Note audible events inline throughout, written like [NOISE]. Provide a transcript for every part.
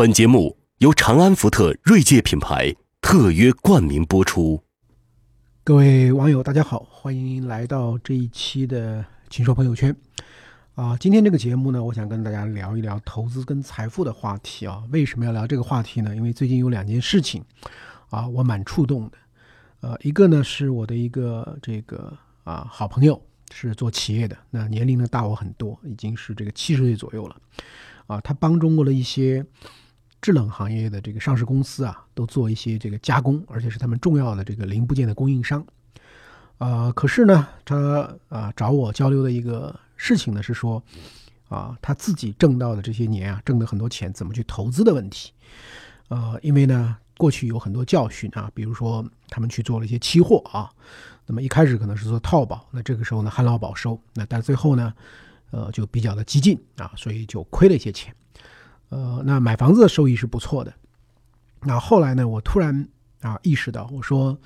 本节目由长安福特锐界品牌特约冠名播出。各位网友，大家好，欢迎来到这一期的《秦说朋友圈》啊。今天这个节目呢，我想跟大家聊一聊投资跟财富的话题啊。为什么要聊这个话题呢？因为最近有两件事情啊，我蛮触动的。呃，一个呢是我的一个这个啊好朋友，是做企业的，那年龄呢大我很多，已经是这个七十岁左右了啊。他帮中国的一些。制冷行业的这个上市公司啊，都做一些这个加工，而且是他们重要的这个零部件的供应商。啊，可是呢，他啊找我交流的一个事情呢是说，啊他自己挣到的这些年啊挣的很多钱怎么去投资的问题。呃，因为呢过去有很多教训啊，比如说他们去做了一些期货啊，那么一开始可能是做套保，那这个时候呢旱涝保收，那但最后呢，呃就比较的激进啊，所以就亏了一些钱。呃，那买房子的收益是不错的。那后来呢，我突然啊意识到，我说，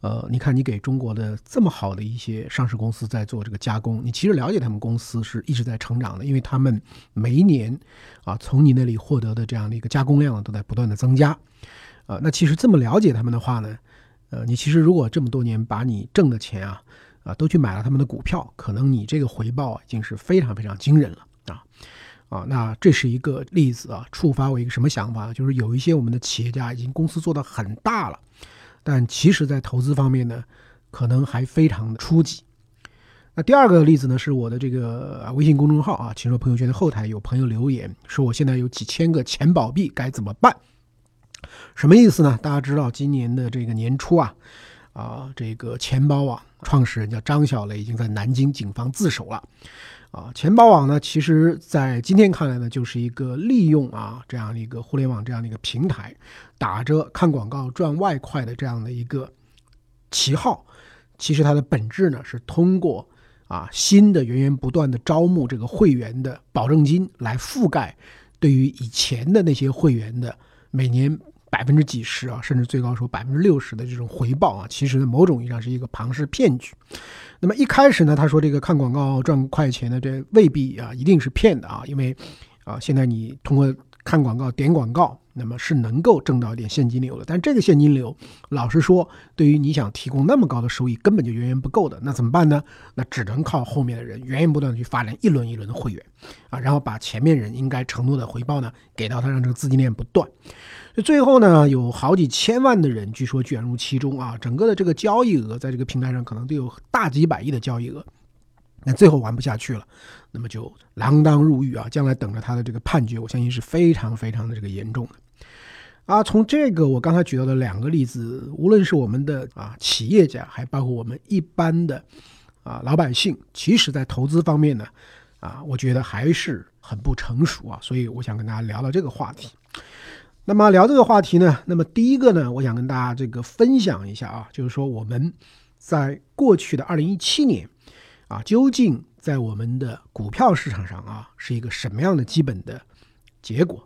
呃，你看你给中国的这么好的一些上市公司在做这个加工，你其实了解他们公司是一直在成长的，因为他们每一年啊从你那里获得的这样的一个加工量都在不断的增加。呃，那其实这么了解他们的话呢，呃，你其实如果这么多年把你挣的钱啊啊都去买了他们的股票，可能你这个回报已经是非常非常惊人了啊。啊，那这是一个例子啊，触发我一个什么想法？就是有一些我们的企业家已经公司做得很大了，但其实在投资方面呢，可能还非常的初级。那第二个例子呢，是我的这个微信公众号啊，请说朋友圈的后台有朋友留言说，我现在有几千个钱宝币该怎么办？什么意思呢？大家知道今年的这个年初啊，啊，这个钱包网创始人叫张小雷已经在南京警方自首了。啊，钱包网呢，其实在今天看来呢，就是一个利用啊这样的一个互联网这样的一个平台，打着看广告赚外快的这样的一个旗号，其实它的本质呢是通过啊新的源源不断的招募这个会员的保证金来覆盖对于以前的那些会员的每年。百分之几十啊，甚至最高说百分之六十的这种回报啊，其实呢，某种意义上是一个庞氏骗局。那么一开始呢，他说这个看广告赚快钱的，这未必啊一定是骗的啊，因为啊，现在你通过看广告点广告。那么是能够挣到一点现金流的，但这个现金流，老实说，对于你想提供那么高的收益，根本就远远不够的。那怎么办呢？那只能靠后面的人源源不断的去发展一轮一轮的会员，啊，然后把前面人应该承诺的回报呢给到他，让这个资金链不断。最后呢，有好几千万的人据说卷入其中啊，整个的这个交易额在这个平台上可能都有大几百亿的交易额。那最后玩不下去了，那么就锒铛入狱啊！将来等着他的这个判决，我相信是非常非常的这个严重的啊。从这个我刚才举到的两个例子，无论是我们的啊企业家，还包括我们一般的啊老百姓，其实在投资方面呢，啊，我觉得还是很不成熟啊。所以我想跟大家聊聊这个话题。那么聊这个话题呢，那么第一个呢，我想跟大家这个分享一下啊，就是说我们在过去的二零一七年。啊，究竟在我们的股票市场上啊，是一个什么样的基本的结果？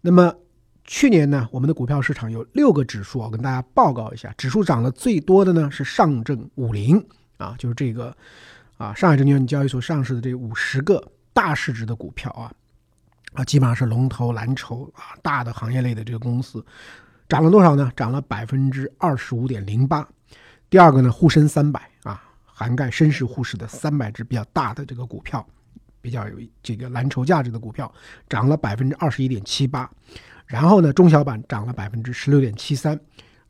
那么去年呢，我们的股票市场有六个指数，我跟大家报告一下，指数涨得最多的呢是上证五零啊，就是这个啊，上海证券交易所上市的这五十个大市值的股票啊，啊，基本上是龙头蓝筹啊，大的行业类的这个公司涨了多少呢？涨了百分之二十五点零八。第二个呢，沪深三百啊。涵盖深市、沪市的三百只比较大的这个股票，比较有这个蓝筹价值的股票，涨了百分之二十一点七八。然后呢，中小板涨了百分之十六点七三。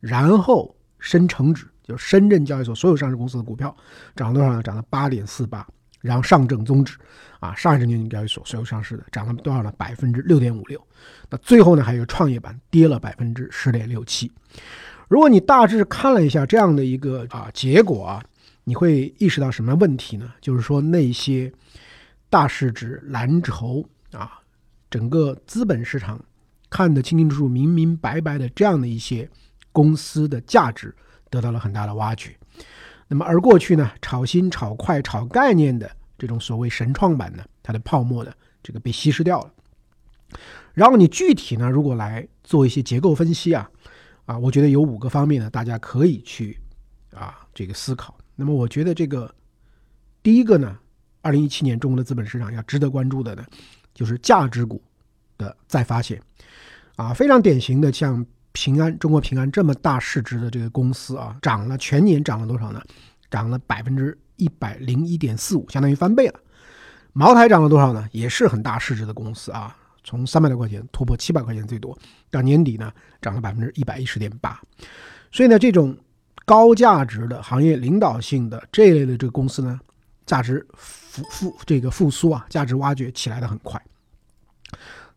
然后深成指，就深圳交易所所有上市公司的股票，涨了多少呢？涨了八点四八。然后上证综指，啊，上海证券交易所所有上市的，涨了多少呢？百分之六点五六。那最后呢，还有创业板跌了百分之十点六七。如果你大致看了一下这样的一个啊结果啊。你会意识到什么问题呢？就是说那些大市值蓝筹啊，整个资本市场看得清清楚楚、明明白白的这样的一些公司的价值得到了很大的挖掘。那么而过去呢，炒新、炒快、炒概念的这种所谓神创板呢，它的泡沫呢，这个被稀释掉了。然后你具体呢，如果来做一些结构分析啊，啊，我觉得有五个方面呢，大家可以去啊这个思考。那么我觉得这个第一个呢，二零一七年中国的资本市场要值得关注的呢，就是价值股的再发现，啊，非常典型的像平安、中国平安这么大市值的这个公司啊，涨了全年涨了多少呢？涨了百分之一百零一点四五，相当于翻倍了。茅台涨了多少呢？也是很大市值的公司啊，从三百多块钱突破七百块钱最多，到年底呢涨了百分之一百一十点八。所以呢，这种高价值的行业领导性的这一类的这个公司呢，价值复复这个复苏啊，价值挖掘起来的很快。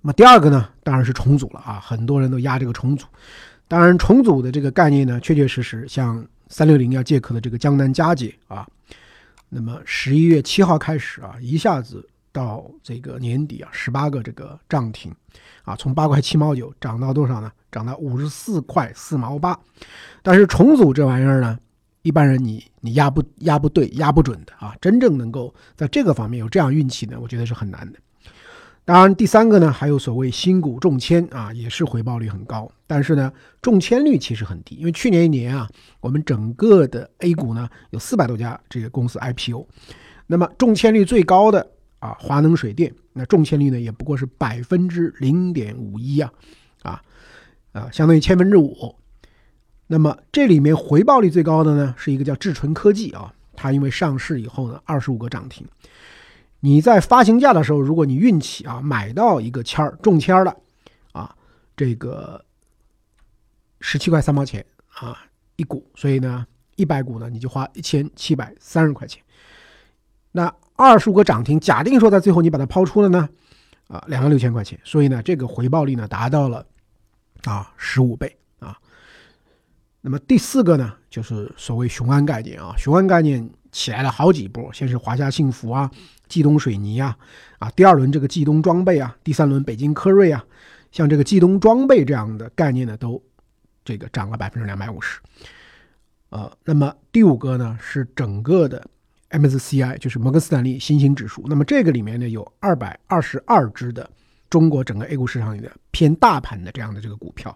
那么第二个呢，当然是重组了啊，很多人都压这个重组。当然，重组的这个概念呢，确确实实像三六零要借壳的这个江南嘉捷啊，那么十一月七号开始啊，一下子到这个年底啊，十八个这个涨停啊，从八块七毛九涨到多少呢？涨到五十四块四毛八。但是重组这玩意儿呢，一般人你你压不压不对，压不准的啊，真正能够在这个方面有这样运气呢，我觉得是很难的。当然，第三个呢，还有所谓新股中签啊，也是回报率很高，但是呢，中签率其实很低，因为去年一年啊，我们整个的 A 股呢有四百多家这个公司 IPO，那么中签率最高的啊，华能水电，那中签率呢也不过是百分之零点五一啊，啊啊，相当于千分之五。那么这里面回报率最高的呢，是一个叫智纯科技啊，它因为上市以后呢，二十五个涨停。你在发行价的时候，如果你运气啊买到一个签儿中签了，啊，这个十七块三毛钱啊一股，所以呢一百股呢你就花一千七百三十块钱。那二十五个涨停，假定说在最后你把它抛出了呢，啊两万六千块钱，所以呢这个回报率呢达到了啊十五倍啊。那么第四个呢就是所谓雄安概念啊，雄安概念起来了好几波，先是华夏幸福啊。冀东水泥啊，啊，第二轮这个冀东装备啊，第三轮北京科瑞啊，像这个冀东装备这样的概念呢，都这个涨了百分之两百五十。呃，那么第五个呢是整个的 MSCI，就是摩根斯坦利新兴指数。那么这个里面呢有二百二十二只的中国整个 A 股市场里的偏大盘的这样的这个股票。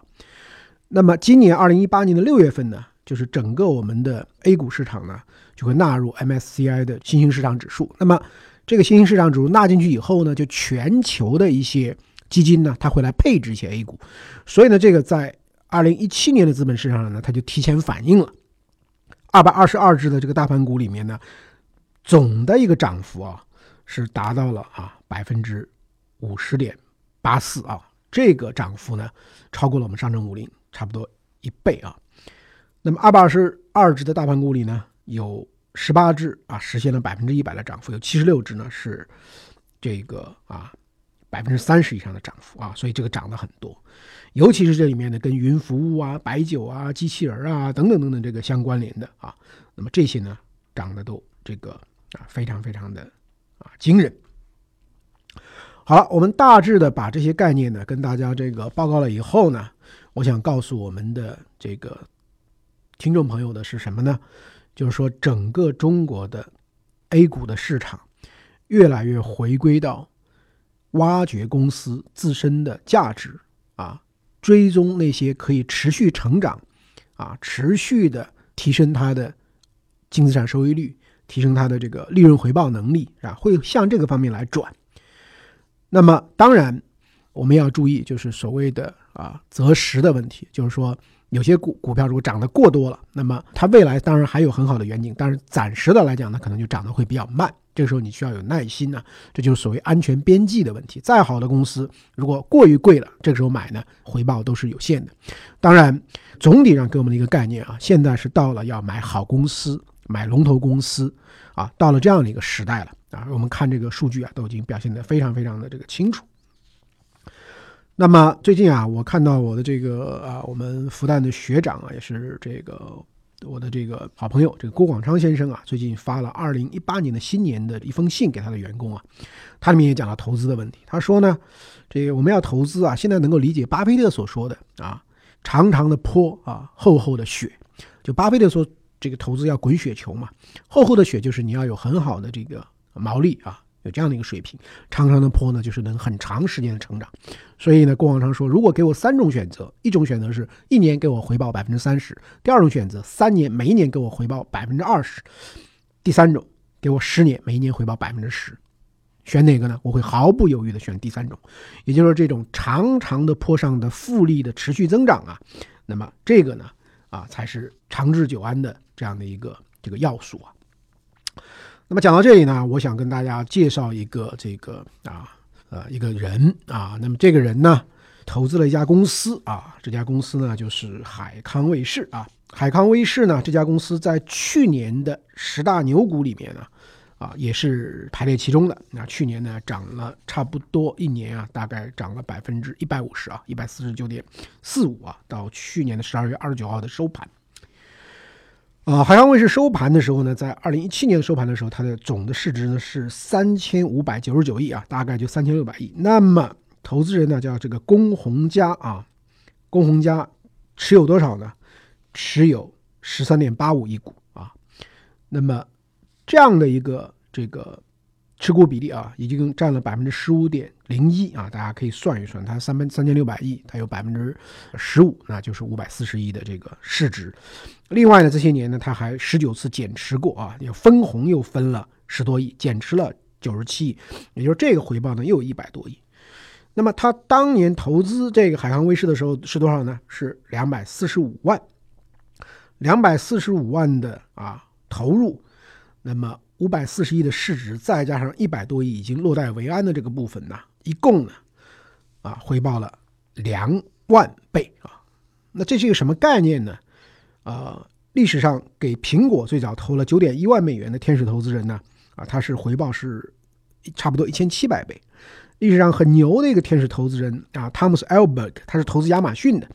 那么今年二零一八年的六月份呢，就是整个我们的 A 股市场呢就会纳入 MSCI 的新兴市场指数。那么这个新兴市场指数纳进去以后呢，就全球的一些基金呢，它会来配置一些 A 股，所以呢，这个在二零一七年的资本市场上呢，它就提前反映了。二百二十二只的这个大盘股里面呢，总的一个涨幅啊，是达到了啊百分之五十点八四啊，这个涨幅呢，超过了我们上证五零差不多一倍啊。那么二百二十二只的大盘股里呢，有。十八只啊，实现了百分之一百的涨幅，有七十六只呢是这个啊百分之三十以上的涨幅啊，所以这个涨得很多。尤其是这里面呢，跟云服务啊、白酒啊、机器人啊等等等等这个相关联的啊，那么这些呢涨得都这个啊非常非常的啊惊人。好了，我们大致的把这些概念呢跟大家这个报告了以后呢，我想告诉我们的这个听众朋友的是什么呢？就是说，整个中国的 A 股的市场越来越回归到挖掘公司自身的价值啊，追踪那些可以持续成长啊，持续的提升它的净资产收益率，提升它的这个利润回报能力啊，会向这个方面来转。那么，当然我们要注意，就是所谓的啊择时的问题，就是说。有些股股票如果涨得过多了，那么它未来当然还有很好的远景，但是暂时的来讲呢，可能就涨得会比较慢。这个时候你需要有耐心呢，这就是所谓安全边际的问题。再好的公司，如果过于贵了，这个时候买呢，回报都是有限的。当然，总体上给我们的一个概念啊，现在是到了要买好公司、买龙头公司啊，到了这样的一个时代了啊。我们看这个数据啊，都已经表现得非常非常的这个清楚。那么最近啊，我看到我的这个啊，我们复旦的学长啊，也是这个我的这个好朋友，这个郭广昌先生啊，最近发了二零一八年的新年的一封信给他的员工啊，他里面也讲了投资的问题。他说呢，这个我们要投资啊，现在能够理解巴菲特所说的啊，长长的坡啊，厚厚的雪。就巴菲特说，这个投资要滚雪球嘛，厚厚的雪就是你要有很好的这个毛利啊。有这样的一个水平，长长的坡呢，就是能很长时间的成长。所以呢，郭广昌说，如果给我三种选择，一种选择是一年给我回报百分之三十，第二种选择三年每一年给我回报百分之二十，第三种给我十年每一年回报百分之十。选哪个呢？我会毫不犹豫的选第三种，也就是这种长长的坡上的复利的持续增长啊。那么这个呢，啊，才是长治久安的这样的一个这个要素啊。那么讲到这里呢，我想跟大家介绍一个这个啊呃一个人啊。那么这个人呢，投资了一家公司啊，这家公司呢就是海康威视啊。海康威视呢这家公司在去年的十大牛股里面呢。啊，也是排列其中的。那去年呢，涨了差不多一年啊，大概涨了百分之一百五十啊，一百四十九点四五啊，到去年的十二月二十九号的收盘。啊，海洋卫视收盘的时候呢，在二零一七年收盘的时候，它的总的市值呢是三千五百九十九亿啊，大概就三千六百亿。那么投资人呢叫这个龚洪家啊，龚洪家持有多少呢？持有十三点八五亿股啊。那么这样的一个这个持股比例啊，已经占了百分之十五点零一啊，大家可以算一算，它三分三千六百亿，它有百分之十五，那就是五百四十亿的这个市值。另外呢，这些年呢，它还十九次减持过啊，又分红又分了十多亿，减持了九十七亿，也就是这个回报呢又有一百多亿。那么他当年投资这个海康威视的时候是多少呢？是两百四十五万，两百四十五万的啊投入。那么五百四十亿的市值，再加上一百多亿已经落袋为安的这个部分呢，一共呢，啊，回报了两万倍啊。那这是一个什么概念呢？啊，历史上给苹果最早投了九点一万美元的天使投资人呢，啊，他是回报是差不多一千七百倍。历史上很牛的一个天使投资人啊，汤姆斯·艾尔伯格，他是投资亚马逊的。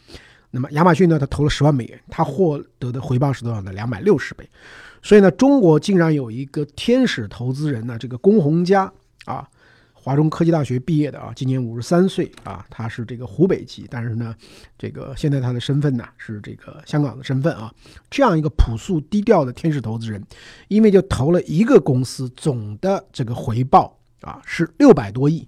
那么亚马逊呢，他投了十万美元，他获得的回报是多少呢？两百六十倍。所以呢，中国竟然有一个天使投资人呢，这个龚洪家啊，华中科技大学毕业的啊，今年五十三岁啊，他是这个湖北籍，但是呢，这个现在他的身份呢是这个香港的身份啊，这样一个朴素低调的天使投资人，因为就投了一个公司，总的这个回报啊是六百多亿。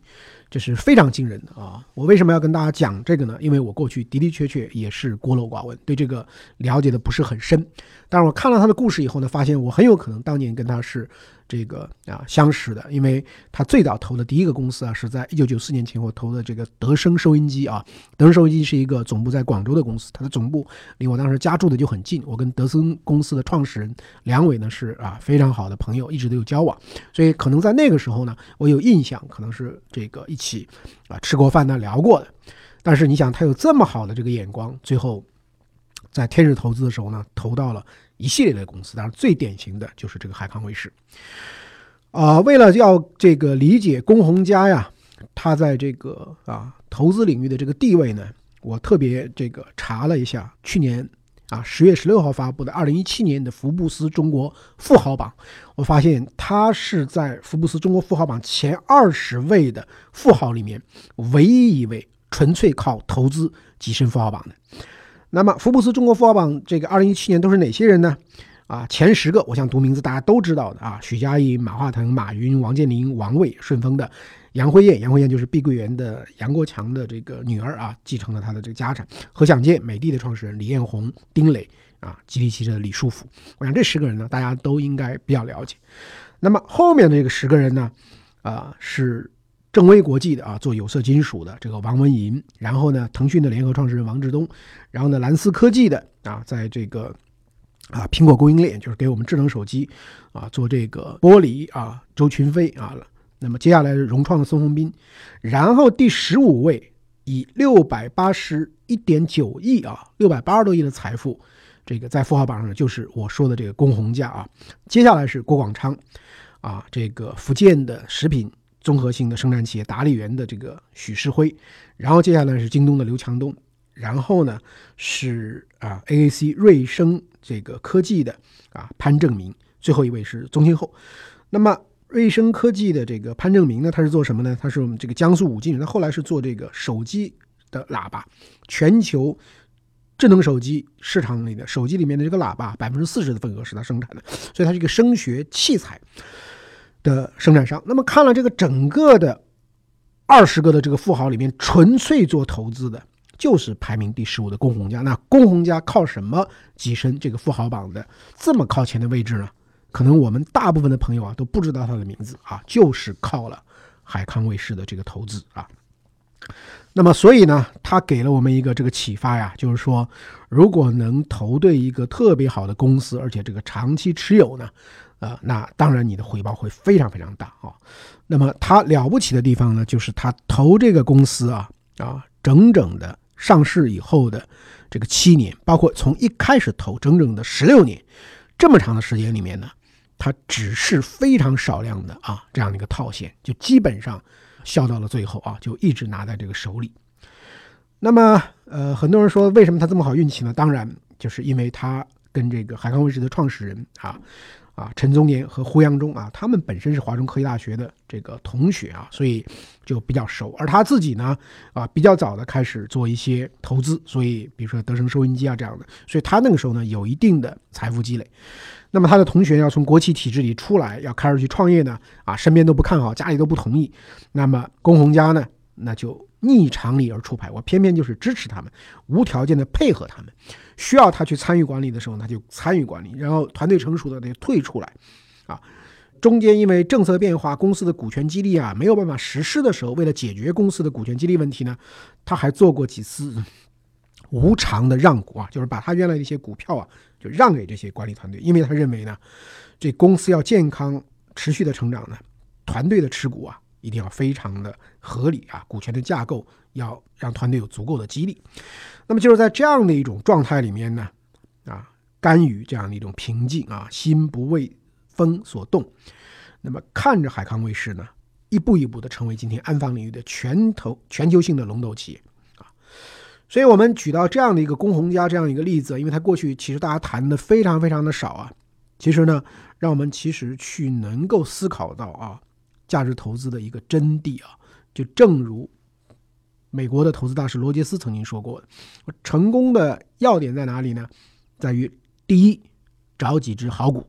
这是非常惊人的啊！我为什么要跟大家讲这个呢？因为我过去的的确确也是孤陋寡闻，对这个了解的不是很深。但是我看了他的故事以后呢，发现我很有可能当年跟他是。这个啊，相识的，因为他最早投的第一个公司啊，是在一九九四年前后投的这个德生收音机啊。德生收音机是一个总部在广州的公司，它的总部离我当时家住的就很近。我跟德生公司的创始人梁伟呢是啊非常好的朋友，一直都有交往，所以可能在那个时候呢，我有印象，可能是这个一起啊吃过饭呢聊过的。但是你想，他有这么好的这个眼光，最后在天使投资的时候呢，投到了。一系列的公司，当然最典型的就是这个海康威视。啊，为了要这个理解龚洪家呀，他在这个啊投资领域的这个地位呢，我特别这个查了一下去年啊十月十六号发布的二零一七年的福布斯中国富豪榜，我发现他是在福布斯中国富豪榜前二十位的富豪里面唯一一位纯粹靠投资跻身富豪榜的。那么，福布斯中国富豪榜这个二零一七年都是哪些人呢？啊，前十个，我想读名字大家都知道的啊，许家印、马化腾、马云、王健林、王卫、顺丰的杨辉燕，杨辉燕就是碧桂园的杨国强的这个女儿啊，继承了他的这个家产。何享健，美的的创始人李彦宏、丁磊啊，吉利汽车的李书福。我想这十个人呢，大家都应该比较了解。那么后面的这个十个人呢，啊是。正威国际的啊，做有色金属的这个王文银，然后呢，腾讯的联合创始人王志东，然后呢，蓝思科技的啊，在这个啊苹果供应链，就是给我们智能手机啊做这个玻璃啊，周群飞啊，那么接下来是融创的孙宏斌，然后第十五位以六百八十一点九亿啊，六百八十多亿的财富，这个在富豪榜上就是我说的这个龚洪家啊，接下来是郭广昌啊，这个福建的食品。综合性的生产企业达利园的这个许世辉，然后接下来是京东的刘强东，然后呢是啊 AAC 瑞声这个科技的啊潘正明，最后一位是宗庆后。那么瑞声科技的这个潘正明呢，他是做什么呢？他是我们这个江苏武进人，他后来是做这个手机的喇叭，全球智能手机市场里的手机里面的这个喇叭百分之四十的份额是他生产的，所以它是一个声学器材。的生产商，那么看了这个整个的二十个的这个富豪里面，纯粹做投资的，就是排名第十五的龚洪家。那龚洪家靠什么跻身这个富豪榜的这么靠前的位置呢？可能我们大部分的朋友啊都不知道他的名字啊，就是靠了海康卫视的这个投资啊。那么，所以呢，他给了我们一个这个启发呀，就是说，如果能投对一个特别好的公司，而且这个长期持有呢，呃，那当然你的回报会非常非常大啊。那么，他了不起的地方呢，就是他投这个公司啊啊，整整的上市以后的这个七年，包括从一开始投整整的十六年，这么长的时间里面呢，他只是非常少量的啊这样的一个套现，就基本上。笑到了最后啊，就一直拿在这个手里。那么，呃，很多人说为什么他这么好运气呢？当然，就是因为他跟这个海康卫视的创始人啊啊陈宗年和胡杨忠啊，他们本身是华中科技大学的这个同学啊，所以就比较熟。而他自己呢啊，比较早的开始做一些投资，所以比如说德生收音机啊这样的，所以他那个时候呢有一定的财富积累。那么他的同学要从国企体制里出来，要开始去创业呢？啊，身边都不看好，家里都不同意。那么龚洪家呢，那就逆常理而出牌，我偏偏就是支持他们，无条件的配合他们。需要他去参与管理的时候，他就参与管理。然后团队成熟的得退出来。啊，中间因为政策变化，公司的股权激励啊没有办法实施的时候，为了解决公司的股权激励问题呢，他还做过几次 [LAUGHS] 无偿的让股啊，就是把他原来的一些股票啊。就让给这些管理团队，因为他认为呢，这公司要健康持续的成长呢，团队的持股啊一定要非常的合理啊，股权的架构要让团队有足够的激励。那么就是在这样的一种状态里面呢，啊，甘于这样的一种平静啊，心不为风所动，那么看着海康卫视呢，一步一步的成为今天安防领域的全头全球性的龙头企业啊。所以我们举到这样的一个龚洪家这样一个例子，因为他过去其实大家谈的非常非常的少啊。其实呢，让我们其实去能够思考到啊，价值投资的一个真谛啊。就正如美国的投资大师罗杰斯曾经说过的，成功的要点在哪里呢？在于第一，找几只好股；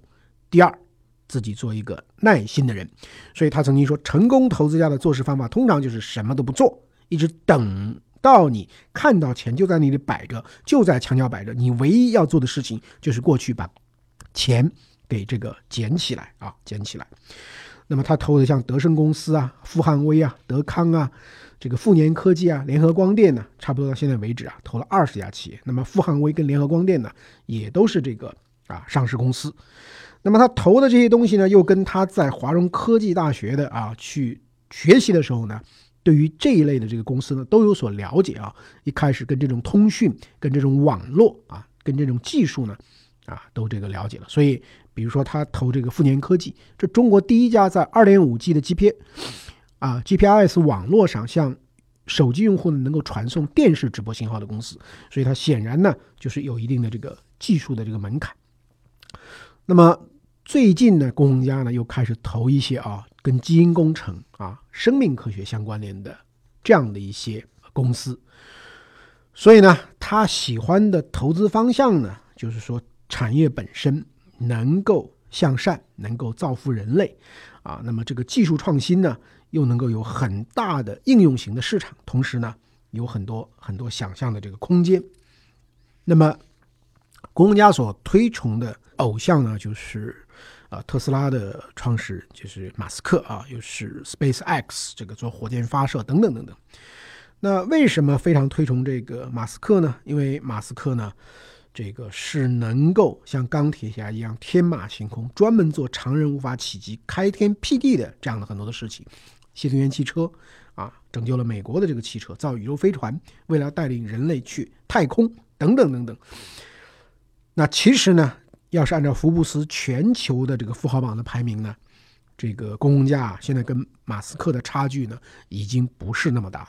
第二，自己做一个耐心的人。所以他曾经说，成功投资家的做事方法通常就是什么都不做，一直等。到你看到钱就在那里摆着，就在墙角摆着，你唯一要做的事情就是过去把钱给这个捡起来啊，捡起来。那么他投的像德胜公司啊、富汉威啊、德康啊、这个富年科技啊、联合光电呢，差不多到现在为止啊，投了二十家企业。那么富汉威跟联合光电呢，也都是这个啊上市公司。那么他投的这些东西呢，又跟他在华中科技大学的啊去学习的时候呢。对于这一类的这个公司呢，都有所了解啊。一开始跟这种通讯、跟这种网络啊、跟这种技术呢，啊，都这个了解了。所以，比如说他投这个富年科技，这中国第一家在二点五 G 的 G P 啊 G P R S 网络上向手机用户呢能够传送电视直播信号的公司，所以它显然呢就是有一定的这个技术的这个门槛。那么最近呢，龚洪家呢又开始投一些啊。跟基因工程啊、生命科学相关联的这样的一些公司，所以呢，他喜欢的投资方向呢，就是说产业本身能够向善，能够造福人类啊。那么这个技术创新呢，又能够有很大的应用型的市场，同时呢，有很多很多想象的这个空间。那么，公家所推崇的偶像呢，就是。啊，特斯拉的创始人就是马斯克啊，又是 Space X 这个做火箭发射等等等等。那为什么非常推崇这个马斯克呢？因为马斯克呢，这个是能够像钢铁侠一样天马行空，专门做常人无法企及、开天辟地的这样的很多的事情。新能源汽车啊，拯救了美国的这个汽车，造宇宙飞船，为了带领人类去太空等等等等。那其实呢？要是按照福布斯全球的这个富豪榜的排名呢，这个公共价现在跟马斯克的差距呢，已经不是那么大了。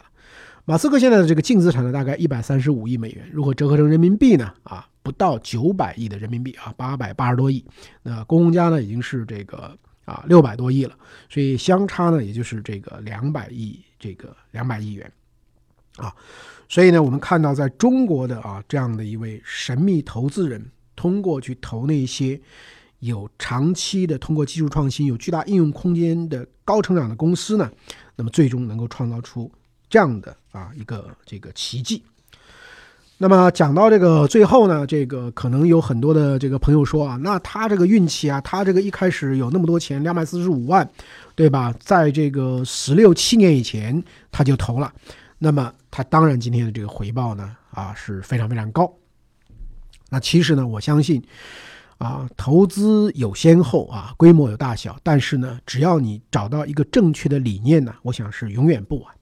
马斯克现在的这个净资产呢，大概一百三十五亿美元，如果折合成人民币呢，啊，不到九百亿的人民币啊，八百八十多亿。那公家呢，已经是这个啊六百多亿了，所以相差呢，也就是这个两百亿，这个两百亿元啊。所以呢，我们看到在中国的啊这样的一位神秘投资人。通过去投那些有长期的通过技术创新、有巨大应用空间的高成长的公司呢，那么最终能够创造出这样的啊一个这个奇迹。那么讲到这个最后呢，这个可能有很多的这个朋友说啊，那他这个运气啊，他这个一开始有那么多钱，两百四十五万，对吧？在这个十六七年以前他就投了，那么他当然今天的这个回报呢啊是非常非常高。那其实呢，我相信啊，投资有先后啊，规模有大小，但是呢，只要你找到一个正确的理念呢，我想是永远不晚。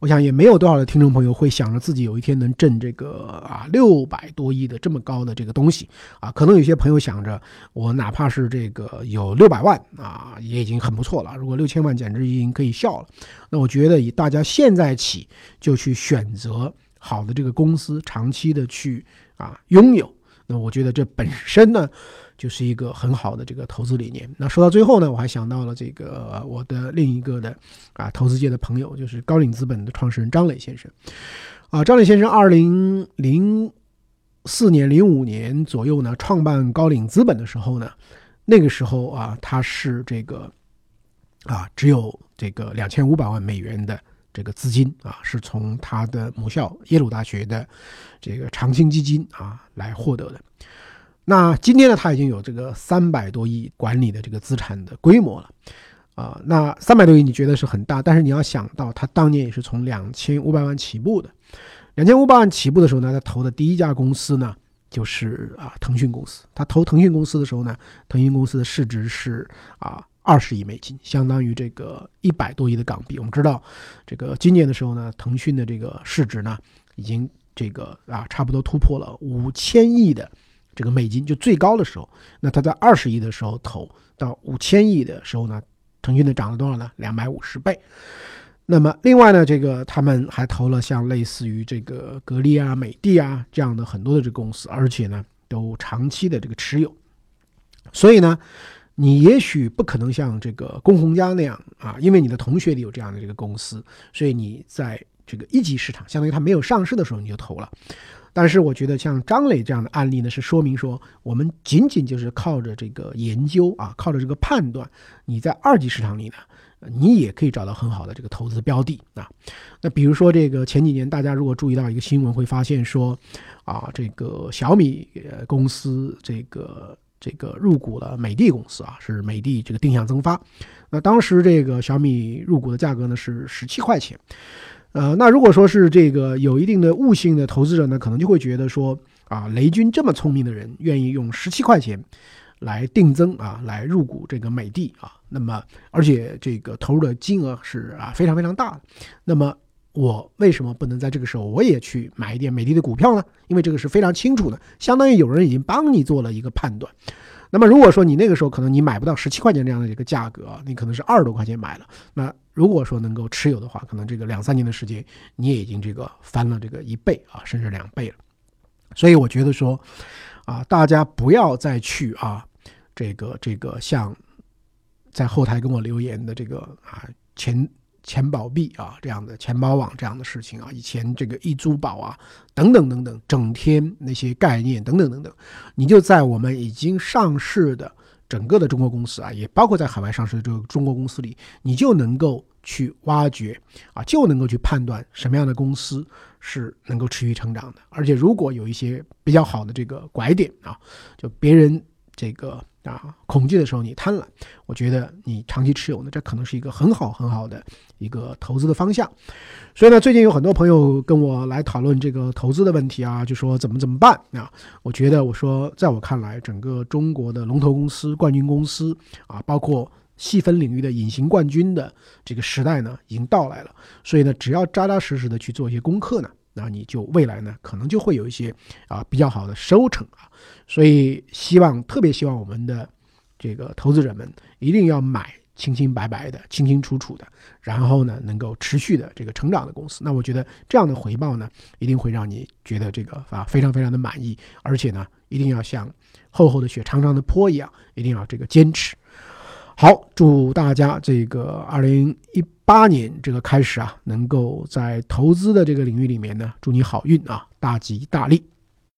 我想也没有多少的听众朋友会想着自己有一天能挣这个啊六百多亿的这么高的这个东西啊，可能有些朋友想着我哪怕是这个有六百万啊，也已经很不错了。如果六千万简直已经可以笑了。那我觉得以大家现在起就去选择好的这个公司，长期的去啊拥有，那我觉得这本身呢。就是一个很好的这个投资理念。那说到最后呢，我还想到了这个我的另一个的啊投资界的朋友，就是高瓴资本的创始人张磊先生。啊，张磊先生二零零四年、零五年左右呢，创办高瓴资本的时候呢，那个时候啊，他是这个啊只有这个两千五百万美元的这个资金啊，是从他的母校耶鲁大学的这个长青基金啊来获得的。那今天呢，他已经有这个三百多亿管理的这个资产的规模了，啊，那三百多亿你觉得是很大，但是你要想到他当年也是从两千五百万起步的，两千五百万起步的时候呢，他投的第一家公司呢就是啊腾讯公司，他投腾讯公司的时候呢，腾讯公司的市值是啊二十亿美金，相当于这个一百多亿的港币。我们知道，这个今年的时候呢，腾讯的这个市值呢已经这个啊差不多突破了五千亿的。这个美金就最高的时候，那他在二十亿的时候投到五千亿的时候呢，腾讯的涨了多少呢？两百五十倍。那么另外呢，这个他们还投了像类似于这个格力啊、美的啊这样的很多的这个公司，而且呢都长期的这个持有。所以呢，你也许不可能像这个龚洪家那样啊，因为你的同学里有这样的这个公司，所以你在这个一级市场，相当于它没有上市的时候你就投了。但是我觉得像张磊这样的案例呢，是说明说我们仅仅就是靠着这个研究啊，靠着这个判断，你在二级市场里呢，你也可以找到很好的这个投资标的啊。那比如说这个前几年大家如果注意到一个新闻，会发现说啊，这个小米公司这个这个入股了美的公司啊，是美的这个定向增发。那当时这个小米入股的价格呢是十七块钱。呃，那如果说是这个有一定的悟性的投资者呢，可能就会觉得说啊，雷军这么聪明的人，愿意用十七块钱来定增啊，来入股这个美的啊，那么而且这个投入的金额是啊非常非常大的，那么我为什么不能在这个时候我也去买一点美的的股票呢？因为这个是非常清楚的，相当于有人已经帮你做了一个判断。那么如果说你那个时候可能你买不到十七块钱这样的一个价格，你可能是二十多块钱买了，那如果说能够持有的话，可能这个两三年的时间你也已经这个翻了这个一倍啊，甚至两倍了。所以我觉得说，啊，大家不要再去啊，这个这个像在后台跟我留言的这个啊前。钱宝币啊，这样的钱包网这样的事情啊，以前这个易租宝啊，等等等等，整天那些概念等等等等，你就在我们已经上市的整个的中国公司啊，也包括在海外上市的这个中国公司里，你就能够去挖掘啊，就能够去判断什么样的公司是能够持续成长的，而且如果有一些比较好的这个拐点啊，就别人这个。啊，恐惧的时候你贪婪，我觉得你长期持有呢，这可能是一个很好很好的一个投资的方向。所以呢，最近有很多朋友跟我来讨论这个投资的问题啊，就说怎么怎么办啊？我觉得我说，在我看来，整个中国的龙头公司、冠军公司啊，包括细分领域的隐形冠军的这个时代呢，已经到来了。所以呢，只要扎扎实实的去做一些功课呢。那你就未来呢，可能就会有一些啊比较好的收成啊，所以希望特别希望我们的这个投资者们一定要买清清白白的、清清楚楚的，然后呢能够持续的这个成长的公司。那我觉得这样的回报呢，一定会让你觉得这个啊非常非常的满意，而且呢一定要像厚厚的雪、长长的坡一样，一定要这个坚持。好，祝大家这个二零一八年这个开始啊，能够在投资的这个领域里面呢，祝你好运啊，大吉大利。